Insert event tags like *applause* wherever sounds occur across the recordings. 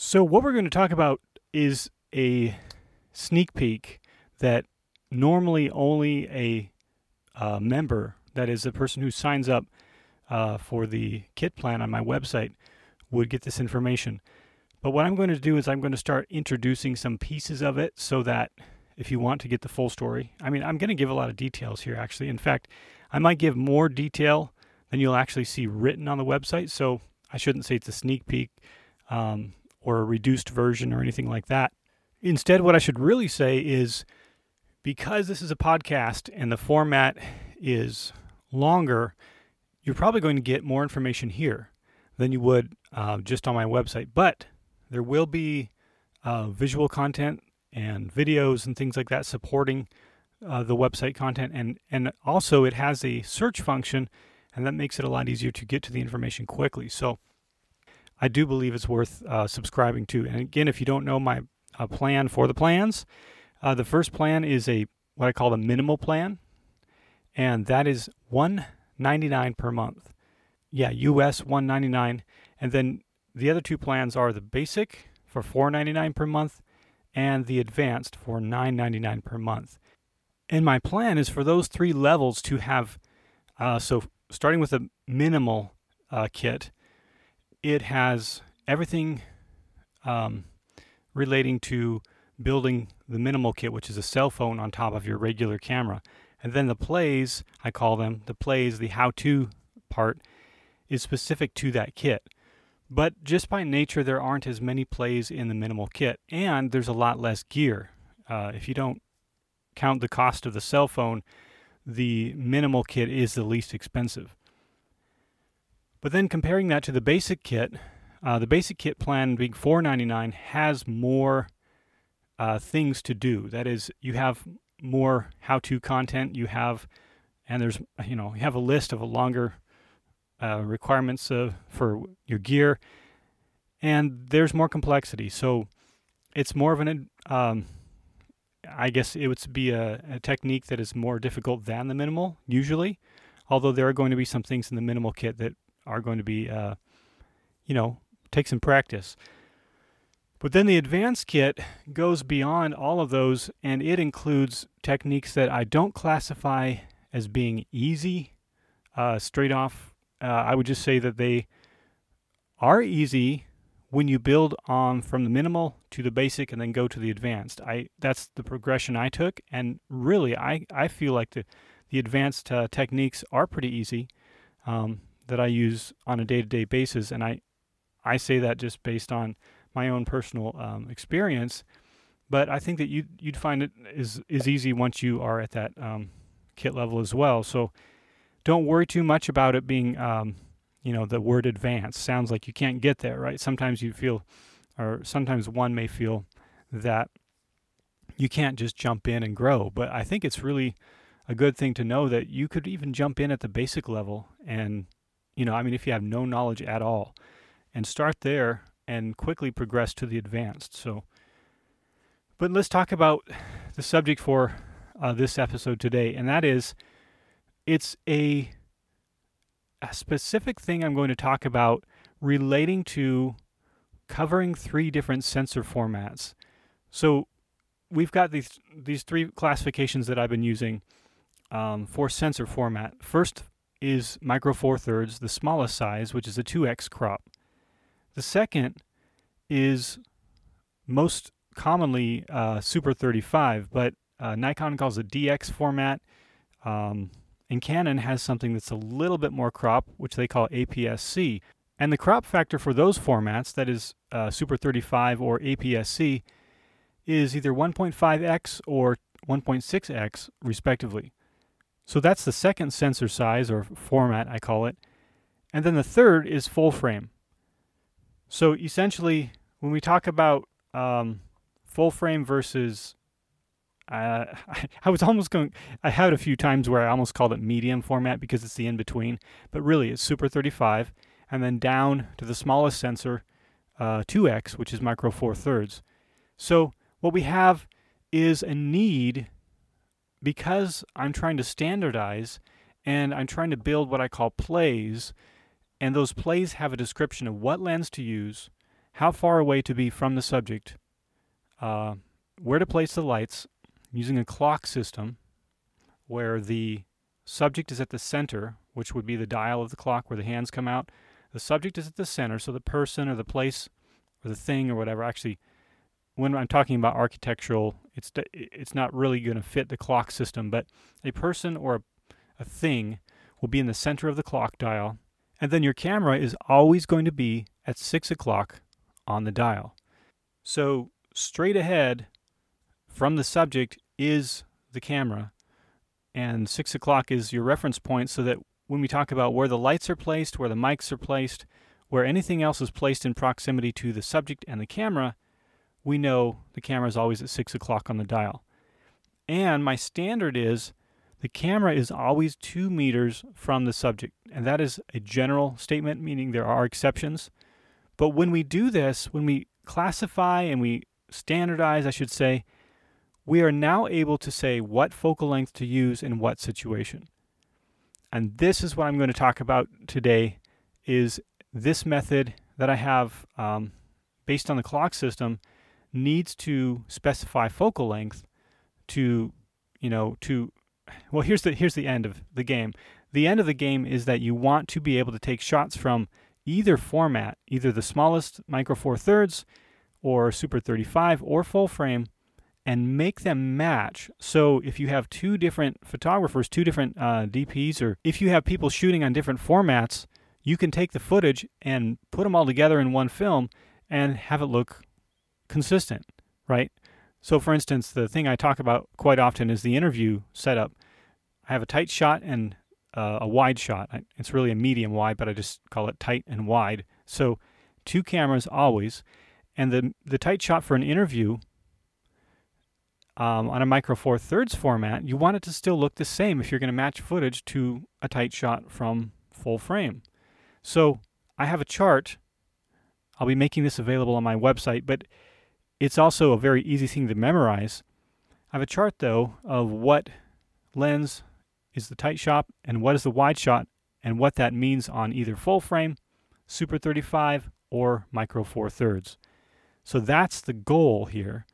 So, what we're going to talk about is a sneak peek that normally only a uh, member, that is, a person who signs up uh, for the kit plan on my website, would get this information. But what I'm going to do is I'm going to start introducing some pieces of it so that if you want to get the full story, I mean, I'm going to give a lot of details here actually. In fact, I might give more detail than you'll actually see written on the website. So I shouldn't say it's a sneak peek um, or a reduced version or anything like that. Instead, what I should really say is because this is a podcast and the format is longer, you're probably going to get more information here than you would uh, just on my website. But there will be uh, visual content and videos and things like that supporting uh, the website content, and and also it has a search function, and that makes it a lot easier to get to the information quickly. So. I do believe it's worth uh, subscribing to. And again, if you don't know my uh, plan for the plans, uh, the first plan is a what I call the minimal plan, and that is one ninety nine per month. Yeah, US one ninety nine, and then the other two plans are the basic for four ninety nine per month, and the advanced for nine ninety nine per month. And my plan is for those three levels to have, uh, so starting with a minimal uh, kit, it has everything um, relating to building the minimal kit, which is a cell phone on top of your regular camera. And then the plays, I call them the plays, the how to part, is specific to that kit. But just by nature, there aren't as many plays in the minimal kit, and there's a lot less gear. Uh, if you don't count the cost of the cell phone, the minimal kit is the least expensive. But then comparing that to the basic kit, uh, the basic kit plan being $4.99 has more uh, things to do. That is, you have more how-to content. You have, and there's you know you have a list of a longer uh, requirements uh, for your gear, and there's more complexity. So it's more of an um, I guess it would be a, a, technique that is more difficult than the minimal usually. Although there are going to be some things in the minimal kit that are going to be, uh, you know, take some practice. But then the advanced kit goes beyond all of those and it includes techniques that I don't classify as being easy uh, straight off. Uh, I would just say that they are easy when you build on from the minimal to the basic and then go to the advanced. I that's the progression I took, and really I, I feel like the the advanced uh, techniques are pretty easy um, that I use on a day to day basis, and I I say that just based on my own personal um, experience. But I think that you you'd find it is is easy once you are at that um, kit level as well. So don't worry too much about it being um, you know the word advanced sounds like you can't get there, right? Sometimes you feel, or sometimes one may feel that you can't just jump in and grow. But I think it's really a good thing to know that you could even jump in at the basic level and you know, I mean, if you have no knowledge at all, and start there and quickly progress to the advanced. So, but let's talk about the subject for uh, this episode today, and that is it's a, a specific thing I'm going to talk about relating to covering three different sensor formats. So we've got these these three classifications that I've been using um, for sensor format. First is micro four thirds, the smallest size, which is a 2x crop. The second is most commonly uh, Super 35, but uh, Nikon calls it DX format. Um, and Canon has something that's a little bit more crop, which they call APS-C. And the crop factor for those formats, that is uh, Super 35 or APS-C, is either 1.5x or 1.6x, respectively. So that's the second sensor size or format, I call it. And then the third is full frame. So essentially, when we talk about um, full frame versus, uh, *laughs* I, was almost going, I had a few times where I almost called it medium format because it's the in between, but really it's Super 35, and then down to the smallest sensor, uh, 2x, which is micro four thirds. So what we have is a need because I'm trying to standardize and I'm trying to build what I call plays, and those plays have a description of what lens to use, how far away to be from the subject, uh, where to place the lights using a clock system where the subject is at the center, which would be the dial of the clock where the hands come out. The subject is at the center, so the person or the place or the thing or whatever actually when I'm talking about architectural, it's it's not really going to fit the clock system, but a person or a, a thing will be in the center of the clock dial, and then your camera is always going to be at six o'clock on the dial. So straight ahead from the subject is the camera, and six o'clock is your reference point, so that when we talk about where the lights are placed, where the mics are placed, where anything else is placed in proximity to the subject and the camera we know the camera is always at 6 o'clock on the dial. And my standard is the camera is always 2 meters from the subject. And that is a general statement, meaning there are exceptions. But when we do this, when we classify and we standardize, I should say, we are now able to say what focal length to use in what situation. And this is what I'm going to talk about today is this method that I have um, based on the clock system needs to specify focal length to, you know, to well, here's the here's the end of the game. The end of the game is that you want to be able to take shots from either format, either the smallest micro four thirds or super 35 or full frame and make them match. So if you have two different photographers, two different uh, DPs, or if you have people shooting on different formats, you can take the footage and put them all together in one film and have it look consistent, right? So, for instance, the thing I talk about quite often is the interview setup. I have a tight shot and uh, a wide shot. It's really a medium wide, but I just call it tight and wide. So, two cameras always. And the, the tight shot for an interview um, on a micro four thirds format, you want it to still look the same if you're going to match footage to a tight shot from full frame. So, I have a chart. I'll be making this available on my website, but it's also a very easy thing to memorize. I have a chart though of what lens is the tight shot and what is the wide shot and what that means on either full frame, Super 35, or Micro Four Thirds. So that's the goal here.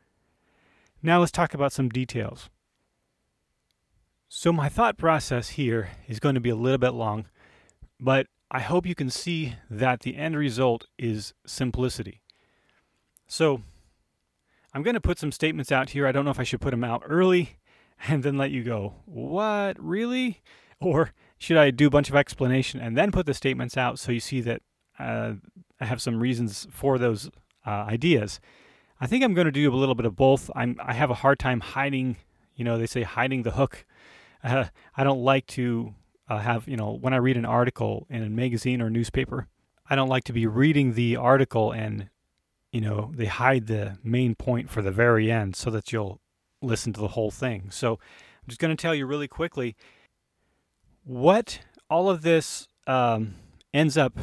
Now let's talk about some details. So my thought process here is going to be a little bit long, but I hope you can see that the end result is simplicity. So I'm going to put some statements out here. I don't know if I should put them out early *laughs* and then let you go, what, really? Or should I do a bunch of explanation and then put the statements out so you see that uh, I have some reasons for those uh, ideas? I think I'm going to do a little bit of both. I'm, I have a hard time hiding, you know, they say hiding the hook. Uh, *laughs* I don't like to uh, have, you know, when I read an article in a magazine or newspaper, I don't like to be reading the article and you know, they hide the main point for the very end so that you'll listen to the whole thing. So I'm just going to tell you really quickly what all of this um, ends up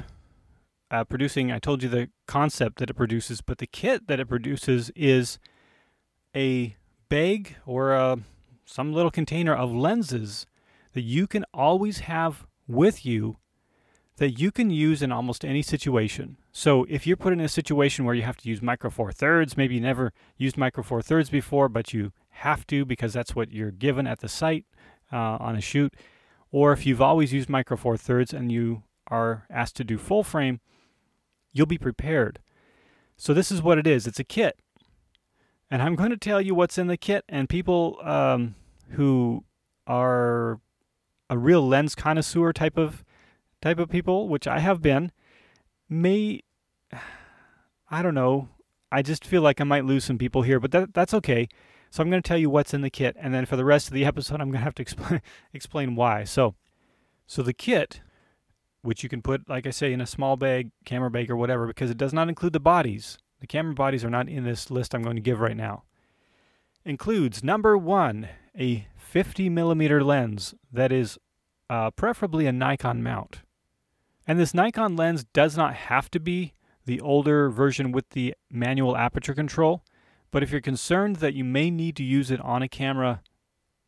uh, producing. I told you the concept that it produces, but the kit that it produces is a bag or a, some little container of lenses that you can always have with you that you can use in almost any situation. So if you're put in a situation where you have to use micro four thirds, maybe you never used micro four thirds before, but you have to because that's what you're given at the site uh, on a shoot, or if you've always used micro four thirds and you are asked to do full frame, you'll be prepared. So this is what it is. It's a kit, and I'm going to tell you what's in the kit. And people um, who are a real lens connoisseur type of type of people, which I have been, may *sighs* I don't know. I just feel like I might lose some people here, but that that's okay. So I'm going to tell you what's in the kit, and then for the rest of the episode, I'm going to have to explain *laughs* explain why. So, so the kit, which you can put, like I say, in a small bag, camera bag, or whatever, because it does not include the bodies. The camera bodies are not in this list I'm going to give right now. Includes number one, a 50 millimeter lens that is uh, preferably a Nikon mount. And this Nikon lens does not have to be the older version with the manual aperture control, but if you're concerned that you may need to use it on a camera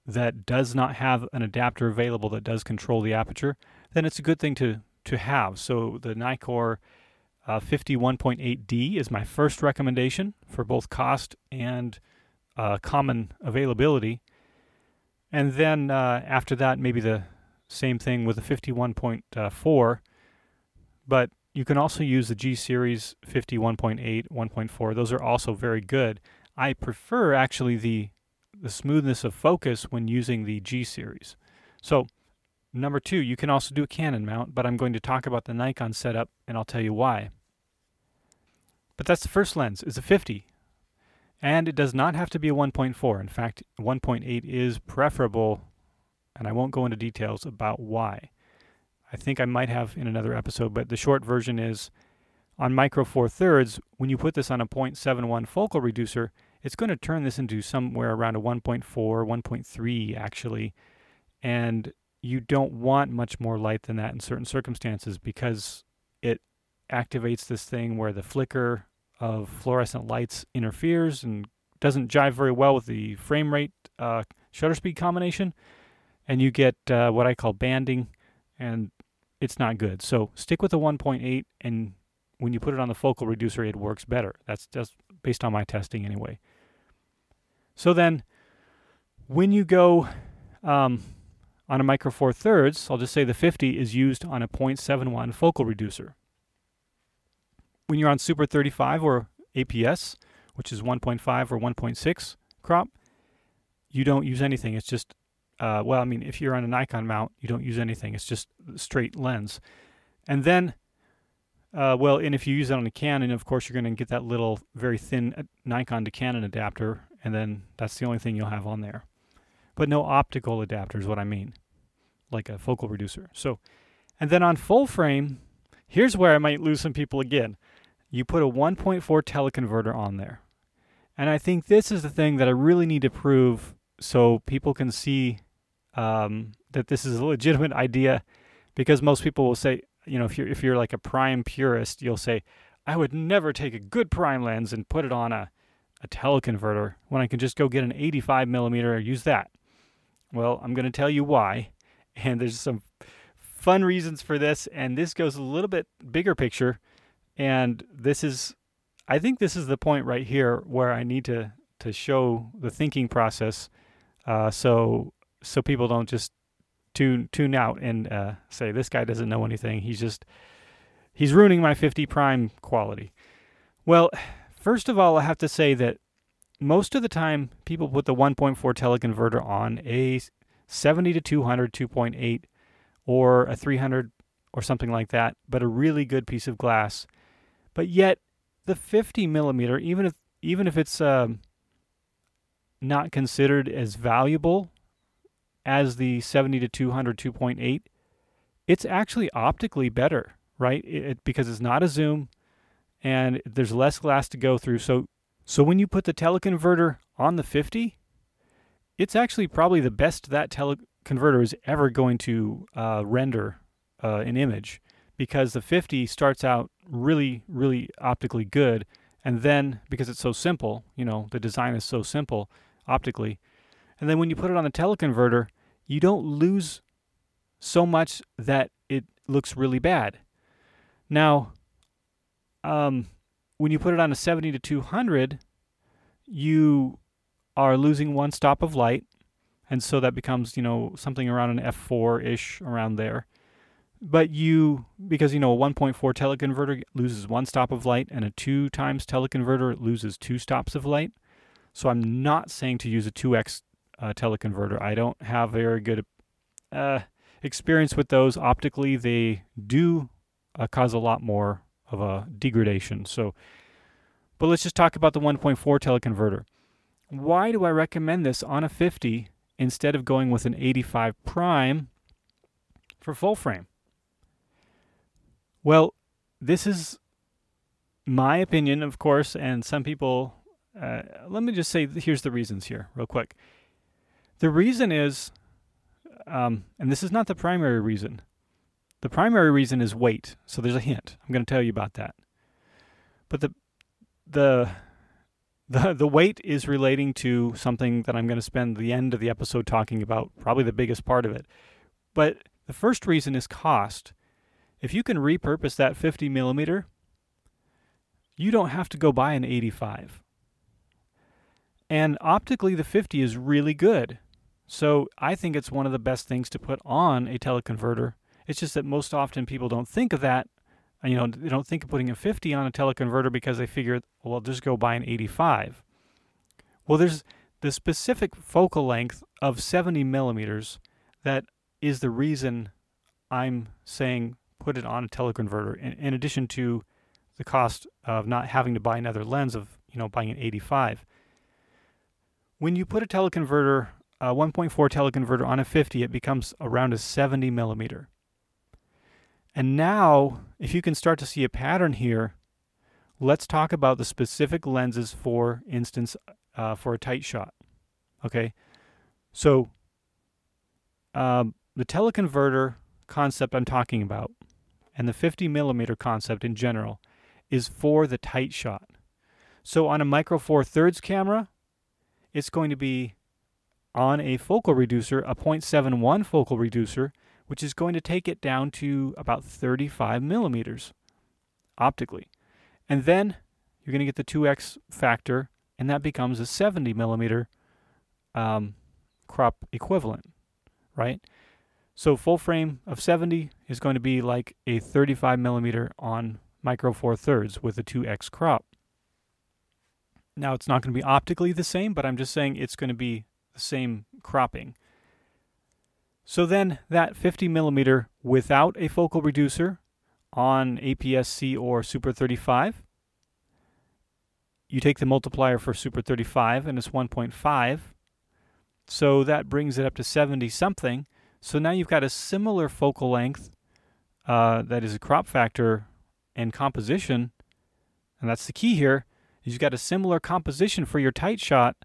that does not have an adapter available that does control the aperture, then it's a good thing to, to have. So the Nikkor Uh, 51.8D is my first recommendation for both cost and uh, common availability. And then uh, after that, maybe the same thing with the 51.4. But you can also use the G Series 51.8, 1.4. Those are also very good. I prefer actually the the smoothness of focus when using the G series. So, number two, you can also do a Canon mount, but I'm going to talk about the Nikon setup and I'll tell you why. But that's the first lens, is a 50. And it does not have to be a 1.4. In fact, 1.8 is preferable, and I won't go into details about why. I think I might have in another episode, but the short version is on Micro Four Thirds, when you put this on a 0.71 focal reducer, it's going to turn this into somewhere around a 1.4, 1.3 actually. And you don't want much more light than that in certain circumstances because it activates this thing where the flicker of fluorescent lights interferes and doesn't jive very well with the frame rate uh, shutter speed combination. And you get uh, what I call banding, and it's not good. So stick with the 1.8, and when you put it on the focal reducer, it works better. That's just based on my testing anyway. So then, when you go um, on a micro four thirds, I'll just say the 50 is used on a 0.71 focal reducer. When you're on Super 35 or APS, which is 1.5 or 1.6 crop, you don't use anything. It's just, uh, well, I mean, if you're on a Nikon mount, you don't use anything. It's just straight lens. And then, uh, well, and if you use it on a Canon, of course, you're going to get that little very thin uh, Nikon to Canon adapter and then that's the only thing you'll have on there. But no optical adapter is what I mean, like a focal reducer. So, and then on full frame, here's where I might lose some people again. You put a 1.4 teleconverter on there. And I think this is the thing that I really need to prove so people can see um, that this is a legitimate idea because most people will say, you know, if you're, if you're like a prime purist, you'll say, I would never take a good prime lens and put it on a a teleconverter when I can just go get an 85 millimeter and use that? Well, I'm going to tell you why. *laughs* And there's some fun reasons for this. And this goes a little bit bigger picture. And this is, I think this is the point right here where I need to, to show the thinking process uh, so so people don't just tune tune out and uh, say this guy doesn't know anything. He's just he's ruining my 50 prime quality. Well, First of all, I have to say that most of the time people put the 1.4 teleconverter on a 70 to 200 2.8 or a 300 or something like that, but a really good piece of glass. But yet, the 50 millimeter, even if even if it's um, not considered as valuable as the 70 to 200 2.8, it's actually optically better, right? It, it, because it's not a zoom and there's less glass to go through. So, so when you put the teleconverter on the 50, it's actually probably the best that teleconverter is ever going to uh, render uh, an image because the 50 starts out really, really optically good. And then because it's so simple, you know, the design is so simple optically. And then when you put it on the teleconverter, you don't lose so much that it looks really bad. Now, um, when you put it on a 70 to 200, you are losing one stop of light. And so that becomes, you know, something around an F4 ish around there. But you, because, you know, a 1.4 teleconverter loses one stop of light and a 2 times teleconverter loses two stops of light. So I'm not saying to use a 2x uh, teleconverter. I don't have very good uh, experience with those. Optically, they do uh, cause a lot more of a degradation. So, but let's just talk about the 1.4 teleconverter. Why do I recommend this on a 50 instead of going with an 85 prime for full frame? Well, this is my opinion, of course, and some people. Uh, let me just say here's the reasons here, real quick. The reason is, um, and this is not the primary reason, the primary reason is weight. So there's a hint. I'm going to tell you about that. But the the the the weight is relating to something that I'm going to spend the end of the episode talking about, probably the biggest part of it. But the first reason is cost. If you can repurpose that 50 millimeter you don't have to go buy an 85. And optically, the 50 is really good. So I think it's one of the best things to put on a teleconverter. It's just that most often people don't think of that. Uh, you know, they don't think of putting a 50 on a teleconverter because they figure, well, just go buy an 85. Well, there's the specific focal length of 70 millimeters that is the reason I'm saying put it on a teleconverter. In, in addition to the cost of not having to buy another lens of you know buying an 85. When you put a teleconverter, a 1.4 teleconverter on a 50, it becomes around a 70 millimeter. And now, if you can start to see a pattern here, let's talk about the specific lenses for instance uh, for a tight shot. Okay, so um, the teleconverter concept I'm talking about and the 50 millimeter concept in general is for the tight shot. So on a micro four thirds camera, it's going to be on a focal reducer, a 0.71 focal reducer, which is going to take it down to about 35 millimeters optically. And then you're going to get the 2x factor, and that becomes a 70 millimeter um, crop equivalent, right? So full frame of 70 is going to be like a 35 millimeter on micro four thirds with a 2x crop. Now it's not going to be optically the same, but I'm just saying it's going to be the same cropping. So then that 50 millimeter without a focal reducer on APS-C or Super 35, you take the multiplier for Super 35 and it's 1.5. So that brings it up to 70 something. So now you've got a similar focal length uh, that is a crop factor and composition. And that's the key here. You've got a similar composition for your tight shot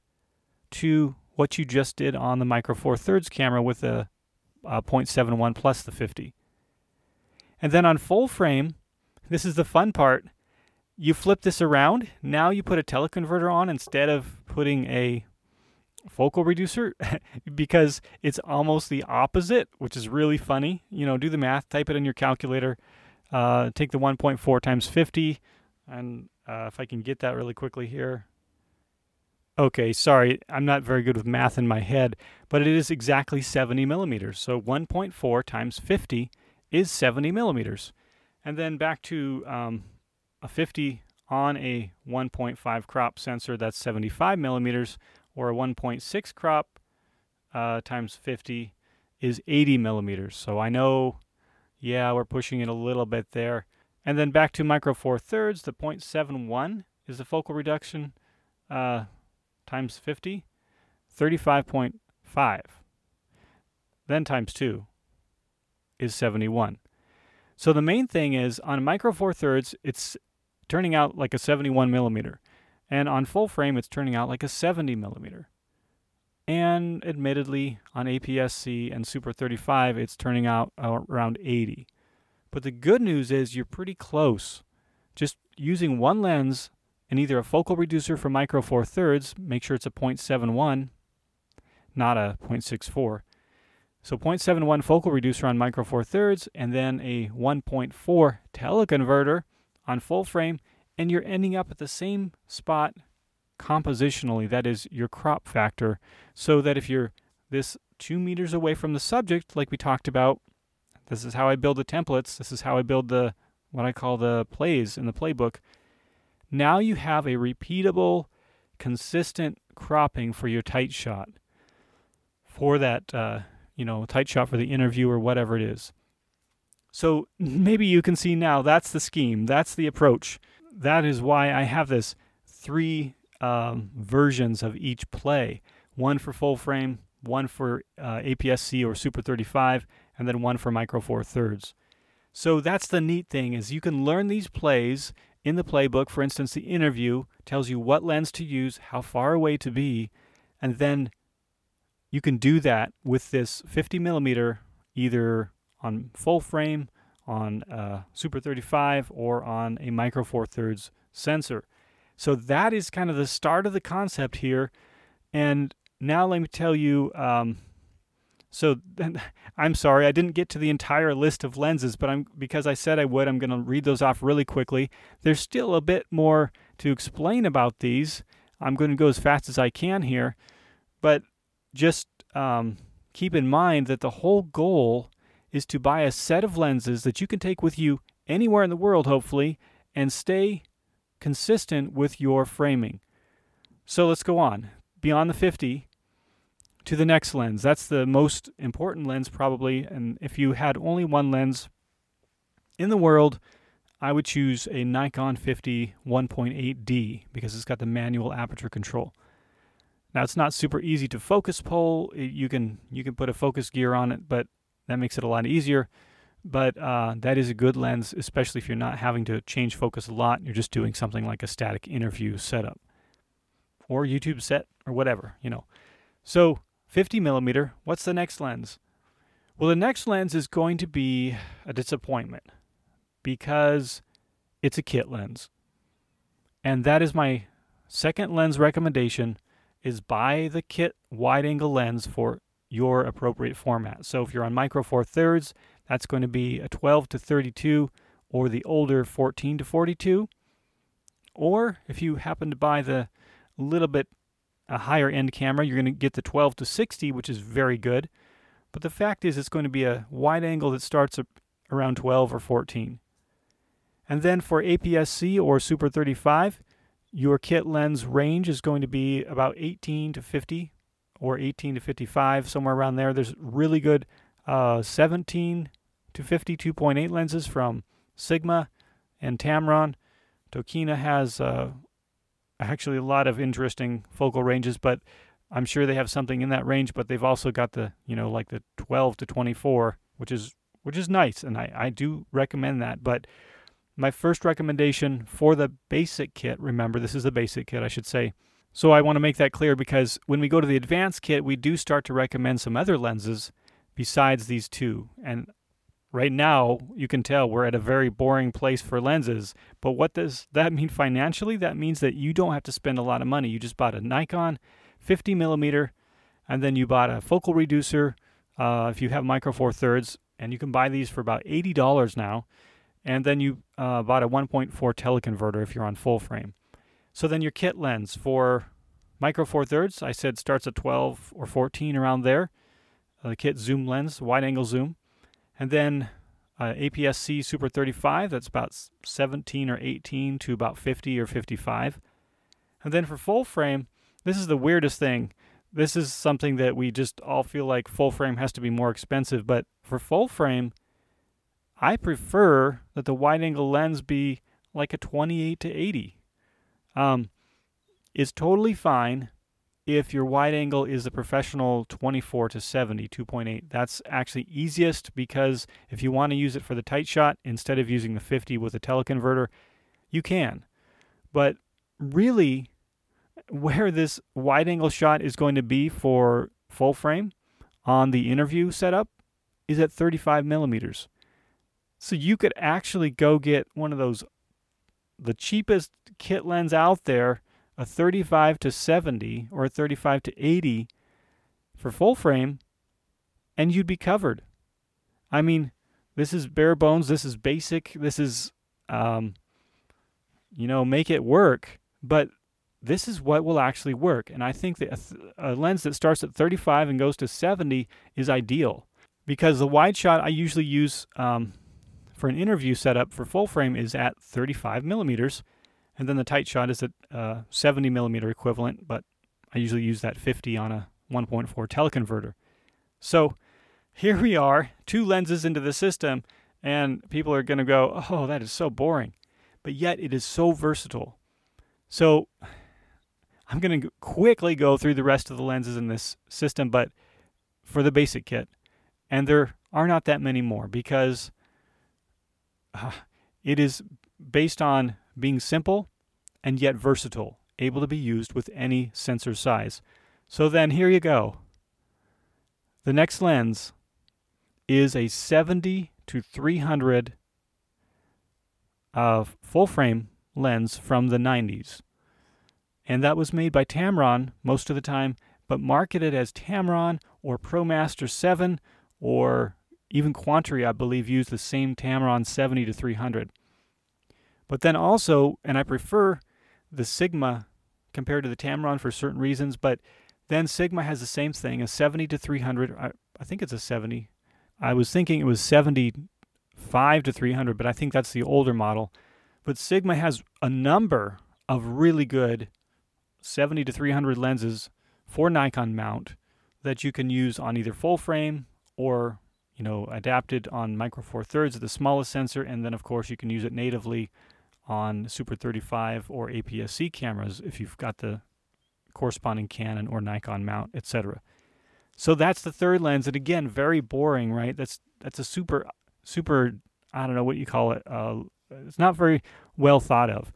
to what you just did on the Micro Four Thirds camera with a, a 0.71 plus the 50. And then on full frame, this is the fun part. You flip this around. Now you put a teleconverter on instead of putting a focal reducer *laughs* because it's almost the opposite, which is really funny. You know, do the math, type it in your calculator, uh, take the 1.4 times 50, and uh, if I can get that really quickly here. Okay, sorry, I'm not very good with math in my head, but it is exactly 70 millimeters. So 1.4 times 50 is 70 millimeters. And then back to um, a 50 on a 1.5 crop sensor, that's 75 millimeters or a 1.6 crop uh, times 50 is 80 millimeters. So I know, yeah, we're pushing it a little bit there. And then back to micro four thirds, the 0.71 is the focal reduction uh, times 50, 35.5. Then times 2 is 71. So the main thing is on micro four thirds, it's turning out like a 71 millimeter. And on full frame, it's turning out like a 70 millimeter. And admittedly, on APS-C and Super 35, it's turning out around 80. But the good news is you're pretty close. Just using one lens and either a focal reducer for micro four thirds, make sure it's a 0.71, not a 0.64. So 0.71 focal reducer on micro four thirds, and then a 1.4 teleconverter on full frame, and you're ending up at the same spot compositionally, that is your crop factor, so that if you're this two meters away from the subject, like we talked about, this is how I build the templates, this is how I build the what I call the plays in the playbook. Now you have a repeatable, consistent cropping for your tight shot, for that, uh, you know, tight shot for the interview or whatever it is. So *laughs* maybe you can see now that's the scheme, that's the approach that is why I have this three um, versions of each play one for full frame, one for uh, APS-C or Super 35, and then one for Micro Four Thirds. So that's the neat thing is you can learn these plays in the playbook. For instance, the interview tells you what lens to use, how far away to be, and then you can do that with this 50 millimeter either on full frame on a Super 35 or on a Micro Four Thirds sensor. So that is kind of the start of the concept here. And now let me tell you um, So *laughs* I'm sorry I didn't get to the entire list of lenses, but I'm because I said I would, I'm going to read those off really quickly. There's still a bit more to explain about these. I'm going to go as fast as I can here, but just um, keep in mind that the whole goal is to buy a set of lenses that you can take with you anywhere in the world, hopefully, and stay consistent with your framing. So let's go on. Beyond the 50, to the next lens. That's the most important lens, probably. And if you had only one lens in the world, I would choose a Nikon 50 1.8D because it's got the manual aperture control. Now it's not super easy to focus pull. You can you can put a focus gear on it, but that makes it a lot easier. But uh, that is a good lens, especially if you're not having to change focus a lot. You're just doing something like a static interview setup or YouTube set or whatever, you know. So 50 millimeter. What's the next lens? Well, the next lens is going to be a disappointment because it's a kit lens. And that is my second lens recommendation is buy the kit wide angle lens for your appropriate format. So if you're on micro four thirds, that's going to be a 12 to 32 or the older 14 to 42. Or if you happen to buy the little bit a higher end camera, you're going to get the 12 to 60, which is very good. But the fact is, it's going to be a wide angle that starts around 12 or 14. And then for APS-C or Super 35, your kit lens range is going to be about 18 to 50 or 18 to 55, somewhere around there. There's really good uh, 17 to 50 2.8 lenses from Sigma and Tamron. Tokina has uh, actually a lot of interesting focal ranges, but I'm sure they have something in that range. But they've also got the you know like the 12 to 24, which is which is nice, and I I do recommend that. But my first recommendation for the basic kit, remember this is the basic kit, I should say. So I want to make that clear because when we go to the advanced kit, we do start to recommend some other lenses besides these two. And right now you can tell we're at a very boring place for lenses. But what does that mean financially? That means that you don't have to spend a lot of money. You just bought a Nikon 50 millimeter, and then you bought a focal reducer. Uh, if you have micro four thirds, and you can buy these for about eighty dollars now, and then you uh, bought a 1.4 teleconverter if you're on full frame. So then your kit lens for micro four thirds, I said starts at 12 or 14 around there. Uh, the kit zoom lens, wide angle zoom. And then uh, APS-C Super 35, that's about 17 or 18 to about 50 or 55. And then for full frame, this is the weirdest thing. This is something that we just all feel like full frame has to be more expensive, but for full frame, I prefer that the wide angle lens be like a 28 to 80. Um, it's totally fine if your wide angle is a professional 24 to 70 2.8 that's actually easiest because if you want to use it for the tight shot instead of using the 50 with a teleconverter you can. But really where this wide angle shot is going to be for full frame on the interview setup is at 35 millimeters. So you could actually go get one of those the cheapest kit lens out there a 35 to 70 or a 35 to 80 for full frame, and you'd be covered. I mean, this is bare bones. This is basic. This is, um, you know, make it work. But this is what will actually work. And I think that a, th- a lens that starts at 35 and goes to 70 is ideal because the wide shot I usually use um, for an interview setup for full frame is at 35 millimeters and then the tight shot is at uh, 70 millimeter equivalent, but I usually use that 50 on a 1.4 teleconverter. So here we are, two lenses into the system, and people are going to go, oh, that is so boring. But yet it is so versatile. So I'm going to quickly go through the rest of the lenses in this system, but for the basic kit. And there are not that many more because uh, it is based on being simple and yet versatile, able to be used with any sensor size. So then here you go. The next lens is a 70 to 300 uh, full frame lens from the 90s. And that was made by Tamron most of the time, but marketed as Tamron or ProMaster 7 or even Quantaray, I believe, used the same Tamron 70 to 300. But then also, and I prefer the Sigma compared to the Tamron for certain reasons, but then Sigma has the same thing, a 70 to 300. I, I think it's a 70. I was thinking it was 75 to 300, but I think that's the older model. But Sigma has a number of really good 70 to 300 lenses for Nikon mount that you can use on either full frame or you know adapted on micro four thirds, the smallest sensor, and then of course you can use it natively on Super 35 or APS-C cameras if you've got the corresponding Canon or Nikon mount, etc. So that's the third lens, and again, very boring, right? That's that's a super super I don't know what you call it. Uh, it's not very well thought of.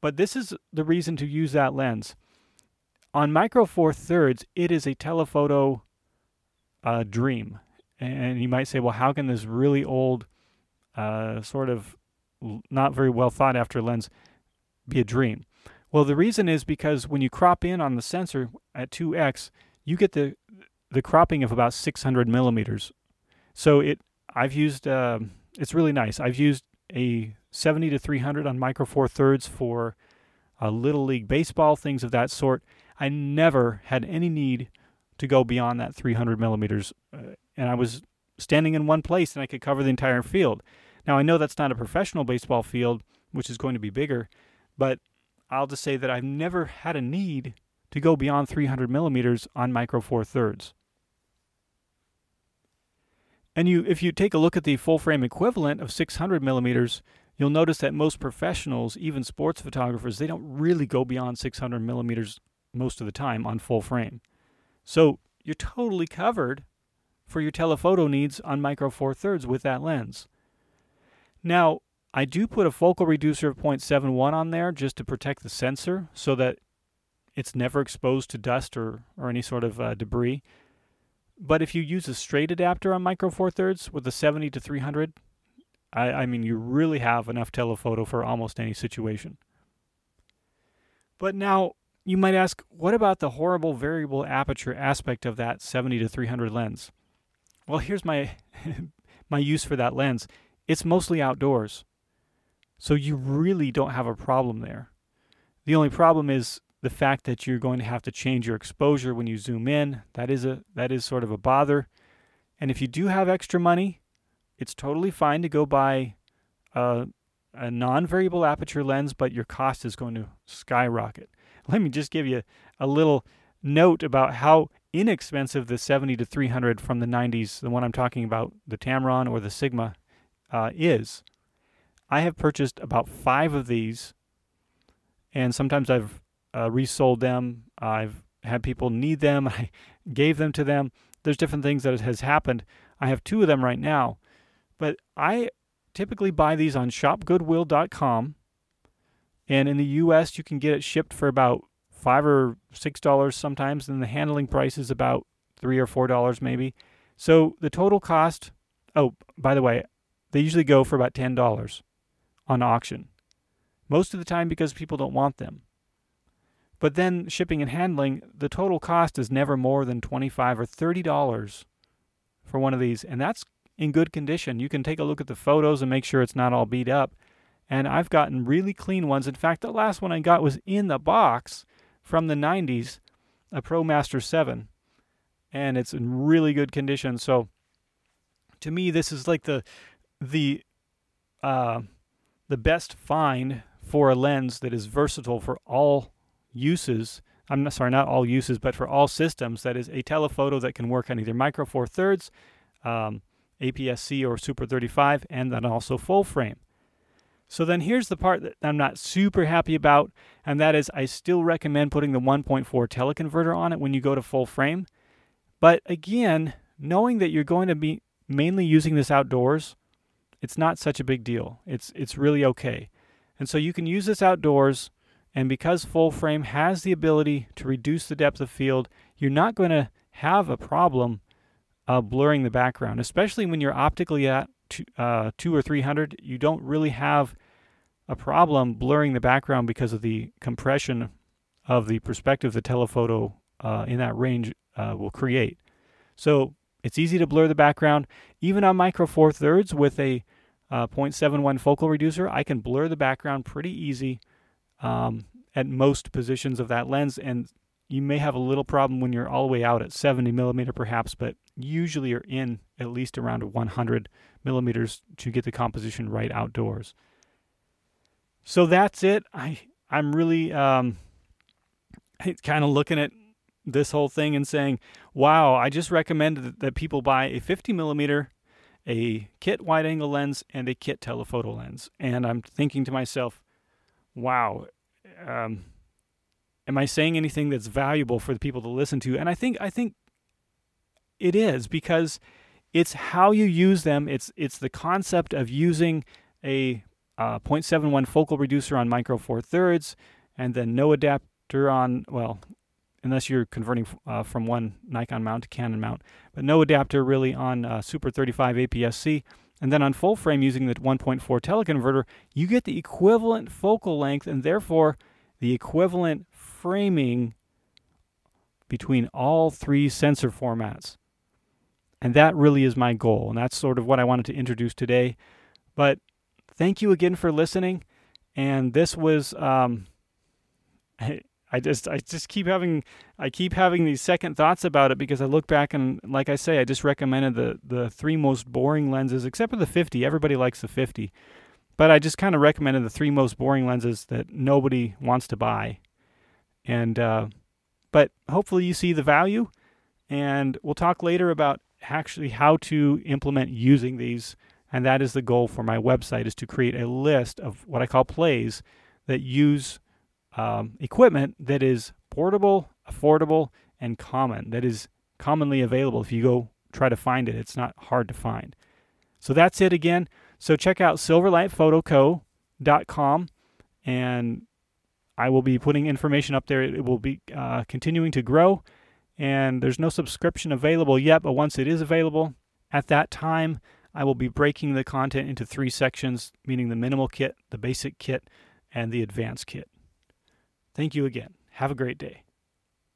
But this is the reason to use that lens. On Micro Four Thirds, it is a telephoto uh, dream. And you might say, well, how can this really old, uh, sort of not very well thought after lens be a dream? Well, the reason is because when you crop in on the sensor at 2x, you get the the cropping of about 600 millimeters. So it, I've used, uh, it's really nice. I've used a 70 to 300 on micro four thirds for little league baseball, things of that sort. I never had any need to go beyond that 300 millimeters, uh, and I was standing in one place and I could cover the entire field. Now I know that's not a professional baseball field, which is going to be bigger, but I'll just say that I've never had a need to go beyond 300 millimeters on micro four thirds. And you, if you take a look at the full frame equivalent of 600 millimeters, you'll notice that most professionals, even sports photographers, they don't really go beyond 600 millimeters most of the time on full frame. So you're totally covered for your telephoto needs on micro four thirds with that lens. Now, I do put a focal reducer of 0.71 on there just to protect the sensor so that it's never exposed to dust or, or any sort of uh, debris. But if you use a straight adapter on micro four thirds with a 70 to 300, I, I mean, you really have enough telephoto for almost any situation. But now you might ask, what about the horrible variable aperture aspect of that 70 to 300 lens? Well, here's my *laughs* my use for that lens. It's mostly outdoors. So you really don't have a problem there. The only problem is the fact that you're going to have to change your exposure when you zoom in. That is a that is sort of a bother. And if you do have extra money, it's totally fine to go buy a, a non-variable aperture lens, but your cost is going to skyrocket. *laughs* Let me just give you a little note about how inexpensive the 70 to 300 from the 90s, the one I'm talking about, the Tamron or the Sigma, uh, is. I have purchased about five of these, and sometimes I've uh, resold them. I've had people need them. *laughs* I gave them to them. There's different things that has happened. I have two of them right now, but I typically buy these on shopgoodwill.com. And in the US, you can get it shipped for about five or six dollars sometimes, and the handling price is about three or four dollars maybe. So the total cost, oh, by the way, they usually go for about ten dollars on auction. Most of the time because people don't want them. But then shipping and handling, the total cost is never more than 25 or 30 dollars for one of these, and that's in good condition. You can take a look at the photos and make sure it's not all beat up. And I've gotten really clean ones. In fact, the last one I got was in the box from the 90s, a ProMaster 7, and it's in really good condition. So to me, this is like the the uh, the best find for a lens that is versatile for all uses. I'm not, sorry, not all uses, but for all systems. That is a telephoto that can work on either micro four thirds, um, APS-C or Super 35, and then also full frame. So then here's the part that I'm not super happy about, and that is I still recommend putting the 1.4 teleconverter on it when you go to full frame. But again, knowing that you're going to be mainly using this outdoors, it's not such a big deal. It's it's really okay. And so you can use this outdoors and because full frame has the ability to reduce the depth of field, you're not going to have a problem uh, blurring the background, especially when you're optically at two, uh, two or 300. You don't really have a problem blurring the background because of the compression of the perspective the telephoto uh, in that range uh, will create. So it's easy to blur the background. Even on Micro Four Thirds with a uh, 0.71 focal reducer, I can blur the background pretty easy um, at most positions of that lens. And you may have a little problem when you're all the way out at 70 millimeter perhaps, but usually you're in at least around 100 millimeters to get the composition right outdoors. So that's it. I I'm really um, kind of looking at this whole thing and saying, "Wow, I just recommended that people buy a 50 millimeter, a kit wide angle lens, and a kit telephoto lens." And I'm thinking to myself, "Wow, um, am I saying anything that's valuable for the people to listen to?" And I think I think it is because it's how you use them. It's it's the concept of using a uh, 0.71 focal reducer on micro four thirds, and then no adapter on well, unless you're converting uh, from one Nikon mount to Canon mount, but no adapter really on uh, Super 35 APS-C. And then on full frame using the 1.4 teleconverter, you get the equivalent focal length and therefore the equivalent framing between all three sensor formats. And that really is my goal. And that's sort of what I wanted to introduce today. But thank you again for listening. And this was, um, *laughs* I just, I just keep having, I keep having these second thoughts about it because I look back and, like I say, I just recommended the the three most boring lenses, except for the 50. Everybody likes the 50, but I just kind of recommended the three most boring lenses that nobody wants to buy. And, uh, but hopefully you see the value, and we'll talk later about actually how to implement using these and that is the goal for my website is to create a list of what i call plays that use um, equipment that is portable affordable and common that is commonly available if you go try to find it. It's not hard to find. So that's it again. So check out silverlightphotoco.com and i will be putting information up there. It will be uh, continuing to grow and there's no subscription available yet, but once it is available, at that time, I will be breaking the content into three sections, meaning the minimal kit, the basic kit, and the advanced kit. Thank you again. Have a great day.